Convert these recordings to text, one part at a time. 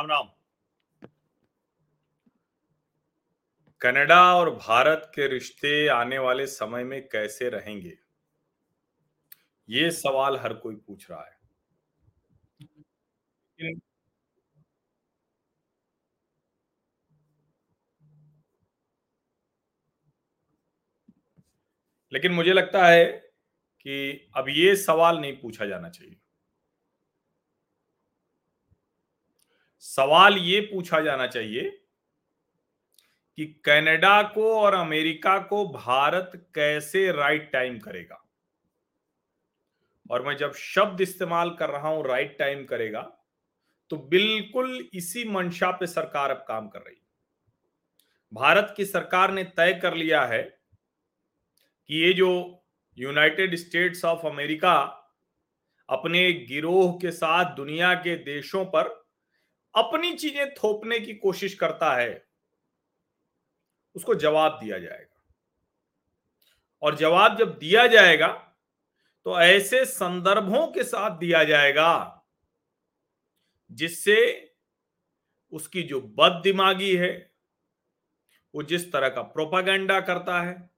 Ram Ram. Canada और भारत के रिश्ते आने वाले समय में कैसे रहेंगे? ये सवाल हर कोई पूछ रहा है। लेकिन मुझे लगता है कि अब ये सवाल नहीं पूछा जाना चाहिए। सवाल ये पूछा जाना चाहिए कि कनाडा को और अमेरिका को भारत कैसे राइट टाइम करेगा? और मैं जब शब्द इस्तेमाल कर रहा हूँ राइट टाइम करेगा तो बिल्कुल इसी मंशा पे सरकार अब काम कर रही है। भारत की सरकार ने तय कर लिया है कि ये जो यूनाइटेड स्टेट्स ऑफ़ अमेरिका अपने गिरोह के साथ दुनिया के देशों पर अपनी चीज़ें थोपने की कोशिश करता है, उसको जवाब दिया जाएगा। और जवाब जब दिया जाएगा तो ऐसे संदर्भों के साथ दिया जाएगा, जिससे उसकी जो बद दिमागी है, वो जिस तरह का प्रोपागेंडा करता है,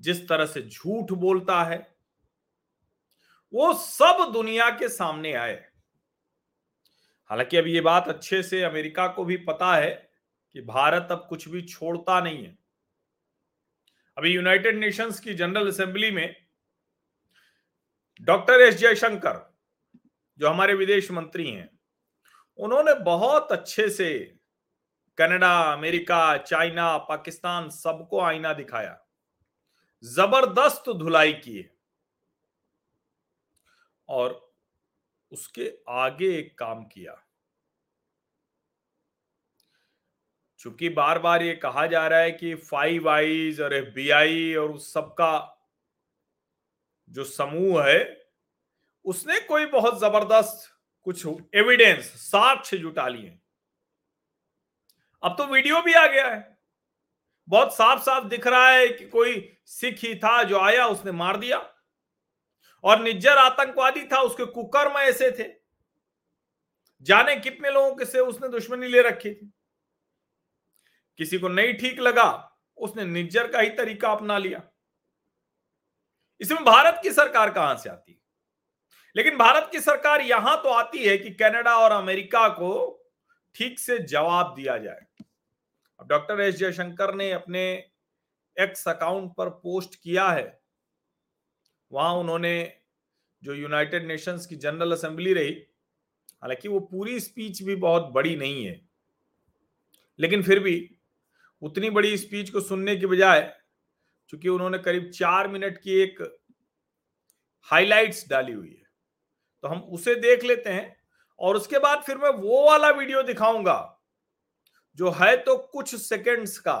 जिस तरह से झूठ बोलता है, वो सब दुनिया के सामने आए। हालाँकि अब ये बात अच्छे से अमेरिका को भी पता है कि भारत अब कुछ भी छोड़ता नहीं है। अभी यूनाइटेड नेशंस की जनरल असेंबली में डॉक्टर एस जयशंकर, जो हमारे विदेश मंत्री हैं, उन्होंने बहुत अच्छे से कनाडा, अमेरिका, चाइना, पाकिस्तान सबको आईना दिखाया। ज़बरदस्त धुलाई की और उसके आगे एक काम किया। चूँकि बार बार ये कहा जा रहा है कि फाइव आईज और एफ़ बी आई और उस सबका जो समूह है, उसने कोई बहुत ज़बरदस्त कुछ एविडेंस साक्ष्य जुटा लिए। अब तो वीडियो भी आ गया है। बहुत साफ़ साफ़ दिख रहा है कि कोई सिख ही था जो आया, उसने मार दिया। और निज्जर आतंकवादी था, उसके कुकर्म ऐसे थे। जाने कितने लोगों के से उसने दुश्मनी ले रखी थी। किसी को नहीं ठीक लगा, उसने निज्जर का ही तरीका अपना लिया। इसमें भारत की सरकार कहाँ से आती है? लेकिन भारत की सरकार यहाँ तो आती है कि कनाडा और अमेरिका को ठीक से जवाब दिया जाए। अब डॉक्टर एस जयशंकर ने अपने एक्स अकाउंट पर पोस्ट किया है। वहाँ उन्होंने जो यूनाइटेड नेशंस की जनरल असेंबली रही, हालाँकि वो पूरी स्पीच भी बहुत बड़ी नहीं है। लेकिन फिर भी उतनी बड़ी स्पीच को सुनने की बजाय, चूँकि उन्होंने करीब चार मिनट की एक हाइलाइट्स डाली हुई है तो हम उसे देख लेते हैं और उसके बाद फिर मैं वो वाला वीडियो दिखाऊँगा, जो है तो कुछ सेकंड्स का।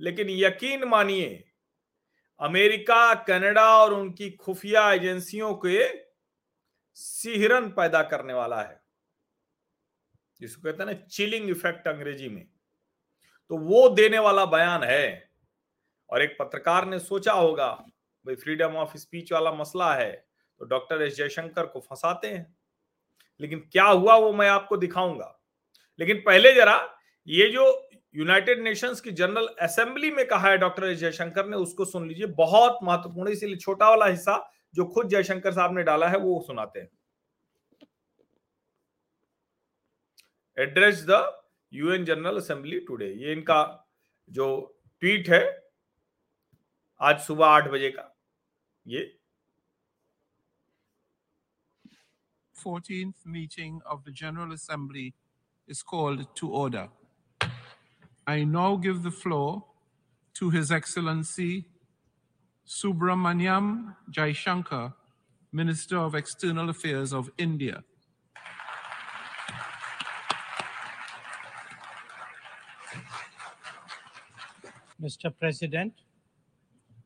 लेकिन यकीन मानिए अमेरिका, कनाडा और उनकी खुफिया एजेंसियों के सिहरन पैदा करने वाला है। जिसको कहते हैं ना चिलिंग इफ़ेक्ट अंग्रेज़ी में। तो वो देने वाला बयान है। और एक पत्रकार ने सोचा होगा, भाई फ्रीडम ऑफ़ स्पीच वाला मसला है तो डॉक्टर एस जयशंकर को फंसाते हैं। लेकिन क्या हुआ वो मैं आपको दिखाऊँगा। लेकिन पहले जरा, ये जो यूनाइटेड नेशंस की जनरल असेंबली में कहा है डॉक्टर जयशंकर ने, उसको सुन लीजिए, बहुत महत्वपूर्ण इसीलिए छोटा वाला हिस्सा जो खुद जयशंकर साहब ने डाला है, वो सुनाते हैं। Address the UN General Assembly today ये इनका जो ट्वीट है, आज सुबह आठ बजे का, ये। 14th meeting of the General Assembly is called to order. I now give the floor to His Excellency Subramanyam Jaishankar, Minister of External Affairs of India. Mr. President,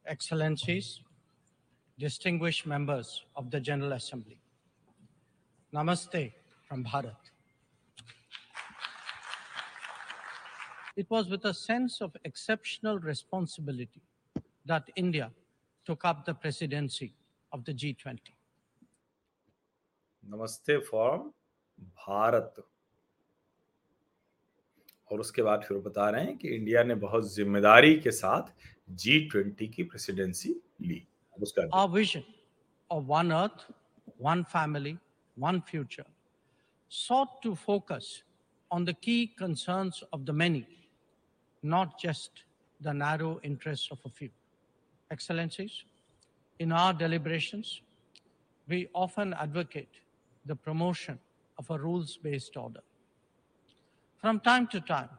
Excellencies, distinguished members of the General Assembly. Namaste from Bharat. It was with a sense of exceptional responsibility that India took up the presidency of the G20. नमस्ते from Bharat और उसके बाद फिर बता रहे हैं कि India ने बहुत जिम्मेदारी के साथ जी ट्वेंटी की प्रेसिडेंसी ली उसका Our vision of one earth, one family, one future sought to focus on the key concerns of the many, not just the narrow interests of a few. Excellencies, in our deliberations, we often advocate the promotion of a rules based order. From time to time,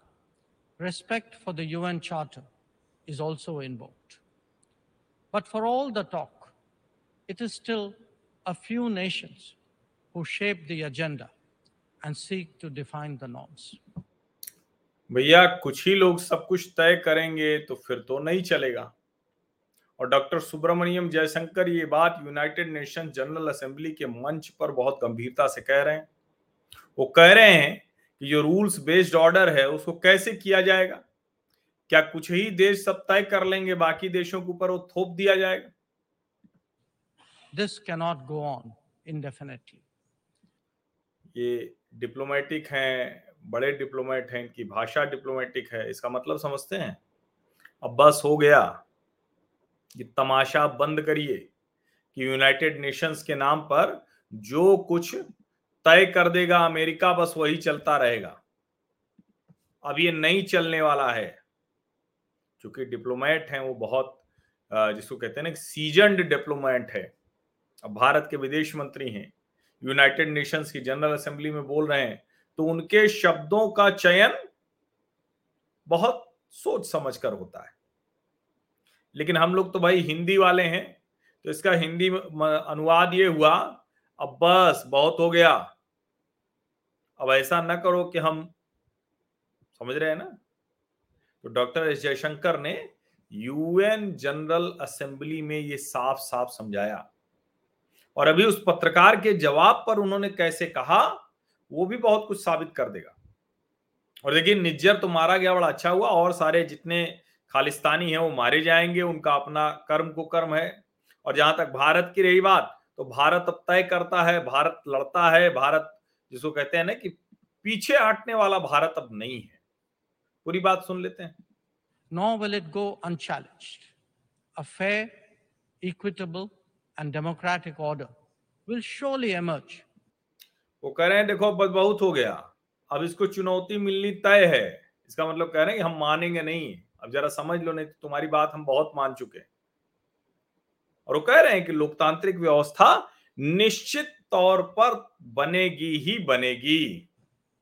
respect for the UN Charter is also invoked. But for all the talk, it is still a few nations who shape the agenda and seek to define the norms. भैया कुछ ही लोग सब कुछ तय करेंगे तो फिर तो नहीं चलेगा। और डॉक्टर सुब्रमण्यम जयशंकर ये बात यूनाइटेड नेशन जनरल असेंबली के मंच पर बहुत गंभीरता से कह रहे हैं। वो कह रहे हैं कि जो रूल्स बेस्ड ऑर्डर है उसको कैसे किया जाएगा? क्या कुछ ही देश सब तय कर लेंगे बाकी देशों के ऊपर वो थोप दिया जाएगा? This cannot go on indefinitely. ये डिप्लोमेटिक हैं बड़े डिप्लोमेट हैं, इनकी भाषा डिप्लोमेटिक है, इसका मतलब समझते हैं? अब बस हो गया ये तमाशा बंद करिए कि यूनाइटेड नेशंस के नाम पर जो कुछ तय कर देगा अमेरिका, बस वही चलता रहेगा। अब ये नहीं चलने वाला है, क्योंकि डिप्लोमेट हैं, वो बहुत जिसको कहते हैं ना सीजनड डिप्लोमेट है। अब भारत के विदेश मंत्री हैं यूनाइटेड नेशंस की जनरल असेंबली में बोल रहे हैं तो उनके शब्दों का चयन बहुत सोच समझ कर होता है। लेकिन हम लोग तो भाई हिंदी वाले हैं तो इसका हिंदी अनुवाद ये हुआ, अब बस बहुत हो गया। अब ऐसा ना करो कि हम, समझ रहे हैं ना? तो डॉक्टर एस जयशंकर ने यूएन जनरल असेंबली में ये साफ़ साफ़ समझाया। और अभी उस पत्रकार के जवाब पर उन्होंने कैसे कहा वो भी बहुत कुछ साबित कर देगा और देखिए निज्जर तो मारा गया बड़ा अच्छा हुआ और सारे जितने खालिस्तानी हैं वो मारे जाएँगे उनका अपना कर्म को कर्म है और जहाँ तक भारत की रही बात तो भारत अब तय करता है भारत लड़ता है भारत जिसको कहते हैं ना कि पीछे हटने वाला भारत अब नहीं है पूरी बात सुन लेते हैं Nor will it go unchallenged. A fair, equitable, and democratic order will surely emerge. वो कह रहे हैं देखो बस बहुत हो गया अब इसको चुनौती मिलनी तय है इसका मतलब कह रहे हैं कि हम मानेंगे नहीं अब जरा समझ लो नहीं तो तुम्हारी बात हम बहुत मान चुके हैं और वो कह रहे हैं कि लोकतांत्रिक व्यवस्था निश्चित तौर पर बनेगी ही बनेगी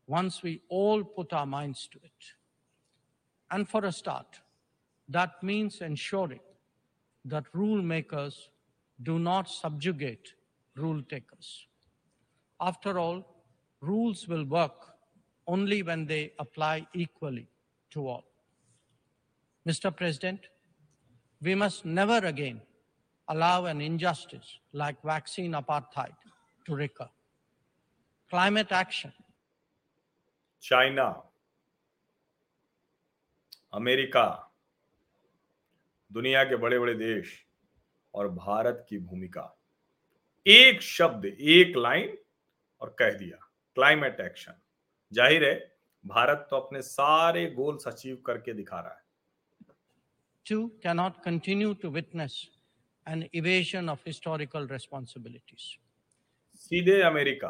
once we all put our minds to it. And for a start, that means ensuring that rule makers do not subjugate rule takers. After all, rules will work only when they apply equally to all. Mr. President, we must never again allow an injustice like vaccine apartheid to recur. Climate action China America दुनिया के बड़े बड़े देश और भारत की भूमिका एक शब्द एक लाइन और कह दिया क्लाइमेट एक्शन ज़ाहिर है भारत तो अपने सारे गोल्स अचीव करके दिखा रहा है। To can not continue to witness an evasion of historical responsibilities सीधे अमेरिका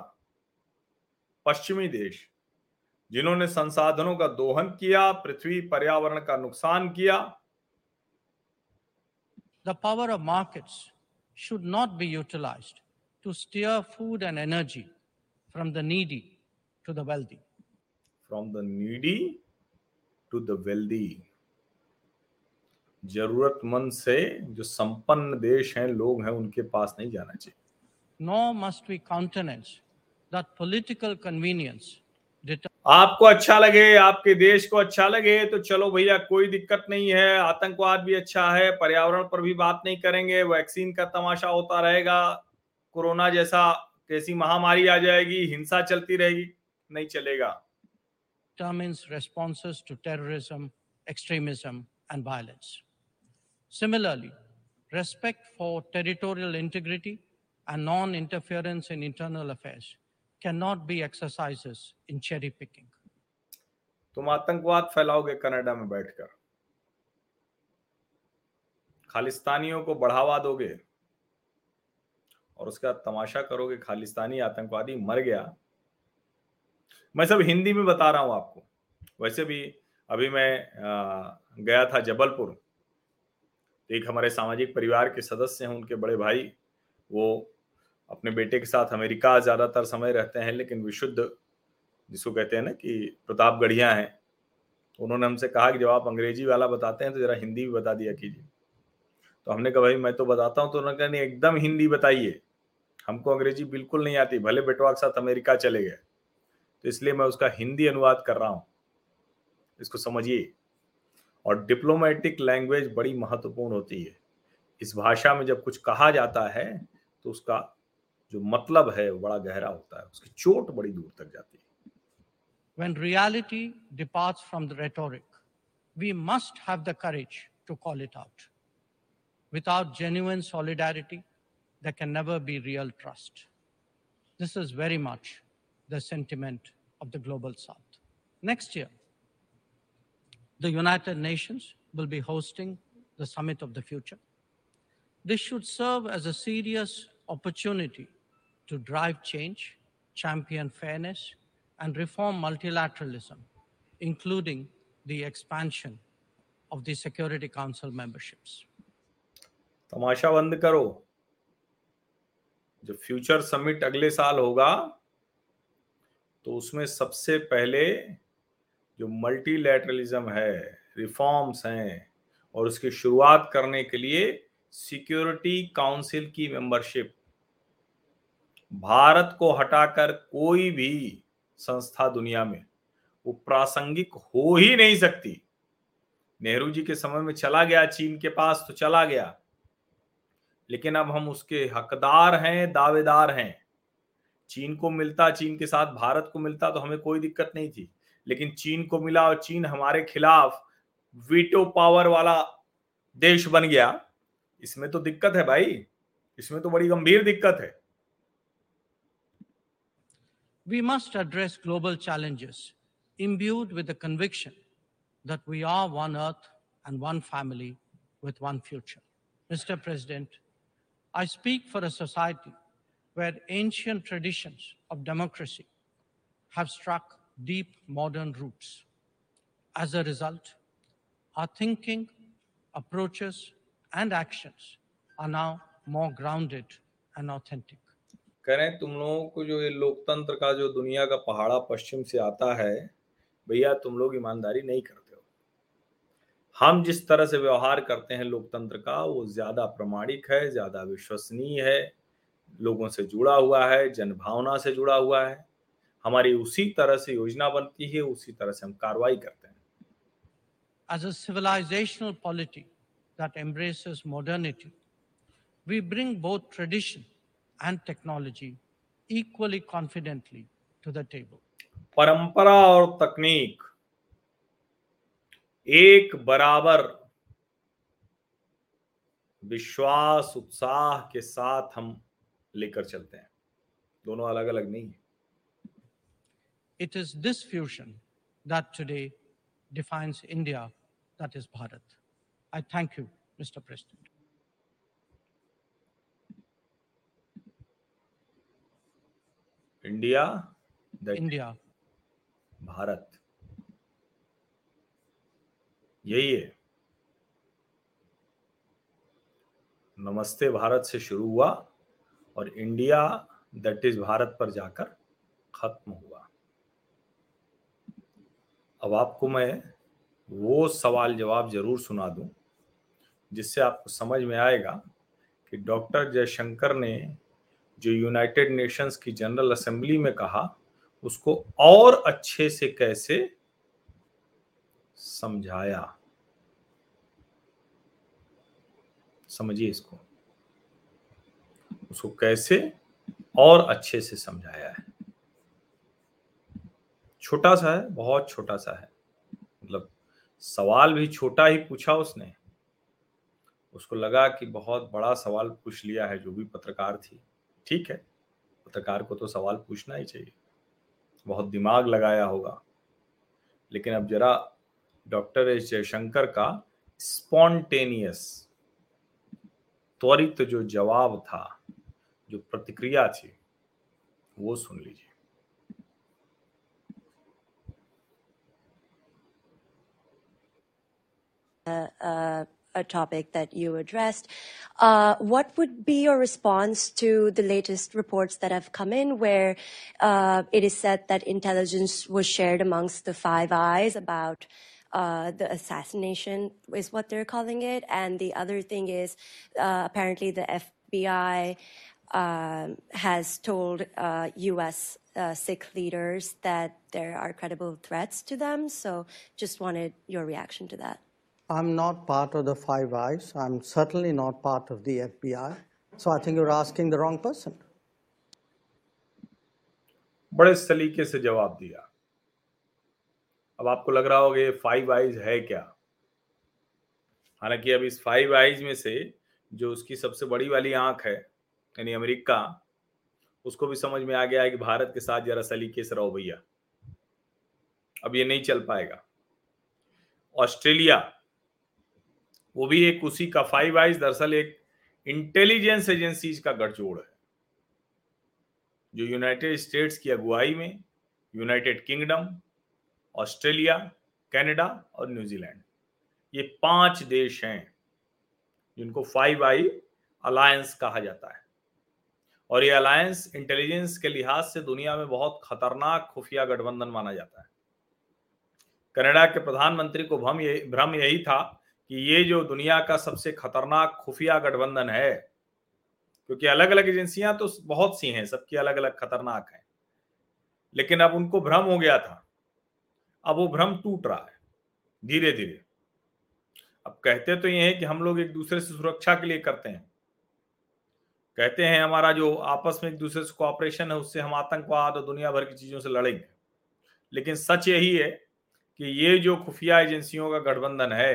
पश्चिमी देश जिन्होंने संसाधनों का दोहन किया पृथ्वी पर्यावरण का नुकसान किया। The power of market should not be utilised to steer food and energy from the needy to the wealthy. From the needy to the wealthy जरूरतमंद से जो संपन्न देश हैं लोग हैं उनके पास नहीं जाना चाहिए Nor must we countenance that political convenience determines आपको अच्छा लगे आपके देश को अच्छा लगे तो चलो भैया कोई दिक्कत नहीं है आतंकवाद भी अच्छा है पर्यावरण पर भी बात नहीं करेंगे वैक्सीन का तमाशा होता रहेगा कोरोना जैसा कैसी महामारी आ जाएगी हिंसा चलती रहेगी नहीं चलेगा responses to terrorism, extremism, and violence. Similarly, respect for territorial integrity and non interference in internal affairs cannot be exercises in cherry picking. तुम आतंकवाद फैलाओगे कनाडा में बैठकर खालिस्तानियों को बढ़ावा दोगे और उसके तमाशा करोगे, खालिस्तानी आतंकवादी मर गया। मैं सब हिंदी में बता रहा हूँ आपको। वैसे भी अभी मैं गया था जबलपुर। एक हमारे सामाजिक परिवार के सदस्य हैं, उनके बड़े भाई। वो अपने बेटे के साथ अमेरिका ज़्यादातर समय रहते हैं, लेकिन विशुद्ध, जिसको कहते हैं ना कि प्रतापगढ़िया हैं। उन्होंने हमसे कहा कि जब आप अंग्रेज़ी वाला बताते हैं तो जरा हिंदी भी बता दिया कीजिए। तो हमने कहा, भाई, मैं तो बताता हूँ तो उन्होंने कहा, नहीं, एकदम हिंदी बताइए। हमको अंग्रेज़ी बिल्कुल नहीं आती भले बेटवा के साथ अमेरिका चले गए। तो इसलिए मैं उसका हिंदी अनुवाद कर रहा हूँ। इसको समझिए। और डिप्लोमेटिक लैंग्वेज बड़ी महत्वपूर्ण होती है। इस भाषा में जब कुछ कहा जाता है तो उसका जो मतलब है बड़ा गहरा होता है। उसकी चोट बड़ी दूर तक जाती है। When reality departs from the rhetoric, we must have the courage to call it out. Without genuine solidarity, there can never be real trust. This is very much the sentiment of the global south. Next year, the United Nations will be hosting the Summit of the Future. This should serve as a serious opportunity to drive change, champion fairness, and reform multilateralism, including the expansion of the Security Council memberships. तमाशा बंद करो जो future summit अगले साल होगा तो उसमें सबसे पहले जो मल्टीलैटरलिज्म है रिफॉर्म्स हैं, और उसकी शुरुआत करने के लिए सिक्योरिटी काउंसिल की मेंबरशिप भारत को हटाकर कोई भी संस्था दुनिया में वो प्रासंगिक हो ही नहीं सकती। नेहरू जी के समय में चला गया, चीन के पास तो चला गया। लेकिन अब हम उसके हकदार हैं दावेदार हैं चीन को मिलता चीन के साथ भारत को मिलता तो हमें कोई दिक्कत नहीं थी लेकिन चीन को मिला और चीन हमारे खिलाफ वीटो पावर वाला देश बन गया इसमें तो दिक्कत है भाई इसमें तो बड़ी गंभीर दिक्कत है We must address global challenges imbued with the conviction that we are one earth and one family with one future. Mr. President, I speak for a society where ancient traditions of democracy have struck deep modern roots. As a result, our thinking, approaches, and actions are now more grounded and authentic. करें तुम लोगों को जो ये लोकतंत्र का जो दुनिया का पहाड़ा पश्चिम से आता है भैया तुम लोग ईमानदारी नहीं करते हो हम जिस तरह से व्यवहार करते हैं लोकतंत्र का वो ज़्यादा प्रमाणिक है ज़्यादा विश्वसनीय है लोगों से जुड़ा हुआ है जनभावना से जुड़ा हुआ है हमारी उसी तरह से योजना बनती है उसी तरह से हम कार्रवाई करते हैं As a civilizational polity that embraces modernity, we bring both tradition and technology equally confidently to the table. परंपरा और तकनीक एक बराबर। विश्वास उत्साह के साथ हम लेकर चलते हैं। दोनों अलग अलग नहीं है। It is this fusion that today defines India that is Bharat I thank you mister president India India Bharat यही है। नमस्ते भारत से शुरू हुआ और इंडिया, दैट इज़ भारत पर जाकर खत्म हुआ। अब आपको मैं वो सवाल जवाब ज़रूर सुना दूँ, जिससे आपको समझ में आएगा कि डॉक्टर जयशंकर ने जो यूनाइटेड नेशंस की जनरल असेंबली में कहा, उसको और अच्छे से कैसे समझाया। समझिए इसको। उसको कैसे और अच्छे से समझाया है। छोटा सा है, बहुत छोटा सा है। मतलब सवाल भी छोटा ही पूछा उसने। उसको लगा कि बहुत बड़ा सवाल पूछ लिया है, जो भी पत्रकार थी। ठीक है, पत्रकार को तो सवाल पूछना ही चाहिए। बहुत दिमाग लगाया होगा। लेकिन अब जरा डॉक्टर एस जयशंकर का स्पॉन्टेनियस त्वरित जो जवाब था जो प्रतिक्रिया थी वो सुन लीजिए uh, uh, a topic that you addressed. Uh, what would be your response to the latest reports that have come in where uh, it is said that intelligence was shared amongst the Five Eyes about uh, the assassination, is what they're calling it. And the other thing is uh, apparently the FBI um, has told US uh, Sikh leaders that there are credible threats to them. So just wanted your reaction to that. I'm not part of the Five Eyes. I'm certainly not part of the FBI. So I think you're asking the wrong person. बड़े सलीके से जवाब दिया अब आपको लग रहा होगा ये फाइव आइज़ है क्या? हालाँकि अब इस फाइव आइज़ में से जो उसकी सबसे बड़ी वाली आँख है, यानी अमेरिका, उसको भी समझ में आ गया है कि भारत के साथ जरा सलीके से रहो भैया। अब ये नहीं चल पाएगा। ऑस्ट्रेलिया, वो भी एक उसी का फाइव आइज़ दरअसल एक इंटेलिजेंस एजेंसीज का गठजोड़ है। जो यूनाइटेड स्टेट्स की अगुवाई में यूनाइटेड किंगडम ऑस्ट्रेलिया, कनाडा और न्यूजीलैंड। ये पाँच देश हैं जिनको फाइव आई अलायंस कहा जाता है। और ये अलायंस इंटेलिजेंस के लिहाज से दुनिया में बहुत खतरनाक खुफिया गठबंधन माना जाता है। कनाडा के प्रधानमंत्री को भ्रम भ्रम यही था कि ये जो दुनिया का सबसे खतरनाक खुफिया गठबंधन है, क्योंकि अलग अलग एजेंसियाँ तो बहुत सी हैं, सबकी अलग अलग खतरनाक हैं। लेकिन अब उनको भ्रम हो गया था अब वो भ्रम टूट रहा है धीरे धीरे अब कहते तो ये है कि हम लोग एक दूसरे से सुरक्षा के लिए करते हैं। कहते हैं हमारा जो आपस में एक दूसरे से कॉपरेशन है, उससे हम आतंकवाद और दुनिया भर की चीज़ों से लड़ेंगे। लेकिन सच यही है कि ये जो खुफिया एजेंसियों का गठबंधन है,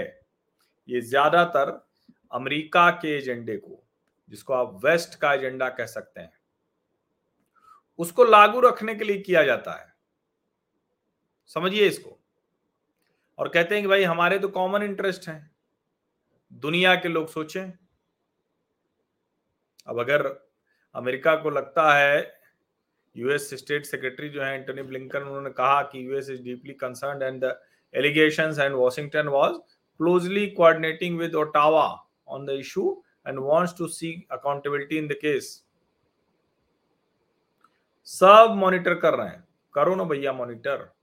ये ज़्यादातर अमेरिका के एजेंडे को, जिसको आप वेस्ट का एजेंडा कह सकते हैं, उसको लागू रखने के लिए किया जाता है। समझिए इसको। और कहते हैं कि भाई, हमारे तो कॉमन इंटरेस्ट हैं। दुनिया के लोग सोचें। अब अगर अमेरिका को लगता है यूएस स्टेट सेक्रेटरी जो है एंटोनी ब्लिंकन उन्होंने कहा कि US is deeply concern and the and Washington was closely coordinating with Ottawa on the issue and wants to seek accountability in the case. सब मॉनिटर कर रहे हैं। करो ना भैया मॉनिटर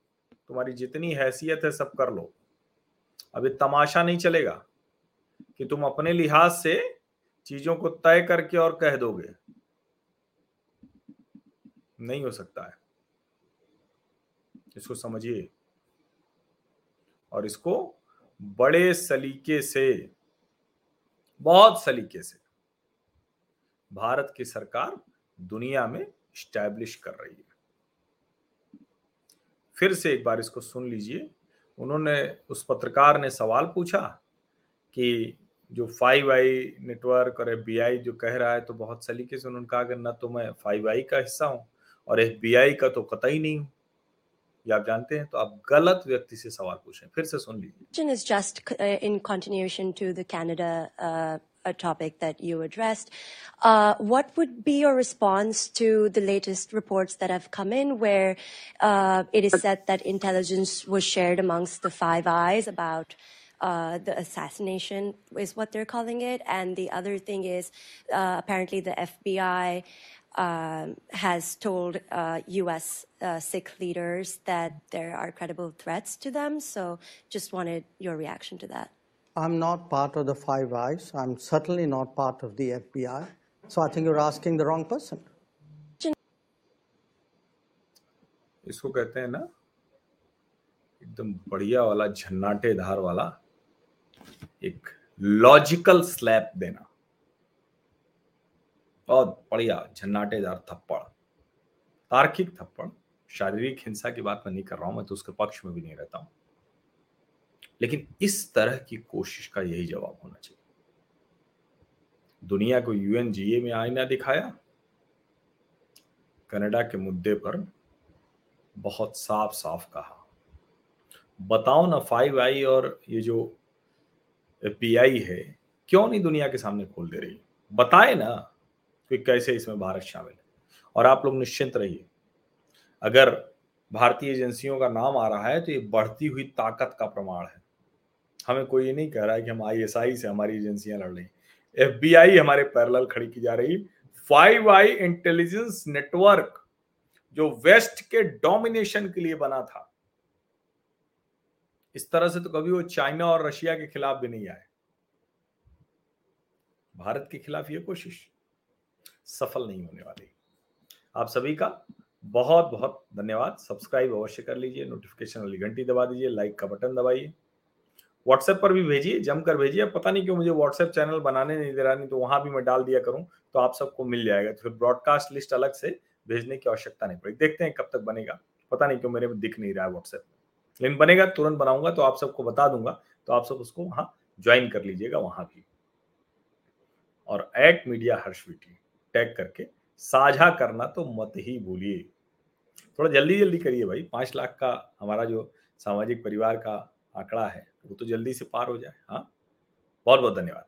तुम्हारी जितनी हैसियत है सब कर लो। अभी तमाशा नहीं चलेगा कि तुम अपने लिहाज से चीज़ों को तय करके और कह दोगे। नहीं हो सकता है। इसको समझिए। और इसको बड़े सलीके से, बहुत सलीके से भारत की सरकार दुनिया में स्टैब्लिश कर रही है। फिर से एक बार इसको सुन लीजिए। उन्होंने उस पत्रकार ने सवाल पूछा कि जो फाइव आई नेटवर्क और एफ़ जो कह रहा है तो बहुत सलीके से उन्होंने कहा कि न तो मैं फाइव आई का हिस्सा हूँ और एफ़ का तो कतई नहीं हूँ। ये आप जानते हैं तो आप गलत व्यक्ति से सवाल पूछें फिर से सुन लीजिए। Continuation to the Canada uh, a topic that you addressed. Uh, what would be your response to the latest reports that have come in where uh, it is said that intelligence was shared amongst the Five Eyes about uh, the assassination is what they're calling it. And the other thing is apparently the FBI um, has told U.S. Sikh leaders that there are credible threats to them. So just wanted your reaction to that. I'm not part of the Five Eyes. I'm certainly not part of the FBI. So I think you're asking the wrong person. इसको कहते हैं ना, एकदम बढ़िया वाला झन्नाटेदार वाला, एक logical slab देना बहुत बढ़िया झन्नाटेदार थप्पड़ तार्किक थप्पड़ शारीरिक हिंसा की बात मैं नहीं कर रहा हूँ, मैं तो उसके पक्ष में भी नहीं रहता हूँ लेकिन इस तरह की कोशिश का यही जवाब होना चाहिए। दुनिया को यूएनजीए में आईना दिखाया, कनाडा के मुद्दे पर बहुत साफ़ साफ़ कहा। बताओ ना, फाइव आई और ये जो पीआई है, क्यों नहीं दुनिया के सामने खोल दे रही? बताए ना कि कैसे इसमें भारत शामिल है। और आप लोग निश्चिंत रहिए, अगर भारतीय एजेंसियों का नाम आ रहा है तो ये बढ़ती हुई ताकत का प्रमाण है। हमें कोई ये नहीं कह रहा है कि हम आईएसआई से हमारी एजेंसियाँ लड़ रही एफबीआई हमारे पैरेलल खड़ी की जा रही। फाइव आई इंटेलिजेंस नेटवर्क, जो वेस्ट के डोमिनेशन के लिए बना था। इस तरह से तो कभी वो चाइना और रशिया के खिलाफ भी नहीं आए। भारत के खिलाफ ये कोशिश सफल नहीं होने वाली। आप सभी का बहुत बहुत धन्यवाद। सब्सक्राइब अवश्य कर लीजिए, नोटिफिकेशन वाली घंटी दबा दीजिए, लाइक का बटन दबाइए। व्हाट्सएप पर भी भेजिए जमकर भेजिए। पता नहीं क्यों मुझे व्हाट्सएप चैनल बनाने नहीं दे रहा, नहीं तो वहाँ भी मैं डाल दिया करूँ तो आप सबको मिल जाएगा। तो फिर ब्रॉडकास्ट लिस्ट अलग से भेजने की आवश्यकता नहीं पड़ेगी देखते हैं कब तक बनेगा। पता नहीं क्यों मेरे में दिख नहीं रहा है व्हाट्सएप लेकिन बनेगा, तुरंत बनाऊँगा तो आप सबको बता दूँगा तो आप सब उसको वहाँ ज्वाइन कर लीजिएगा वहाँ भी। और एट मीडिया हर्षवीटी टैग करके, साझा करना तो मत ही भूलिए। थोड़ा जल्दी जल्दी करिए भाई, पाँच लाख का हमारा जो सामाजिक परिवार का आंकड़ा है, वो तो जल्दी से पार हो जाए हाँ बहुत बहुत धन्यवाद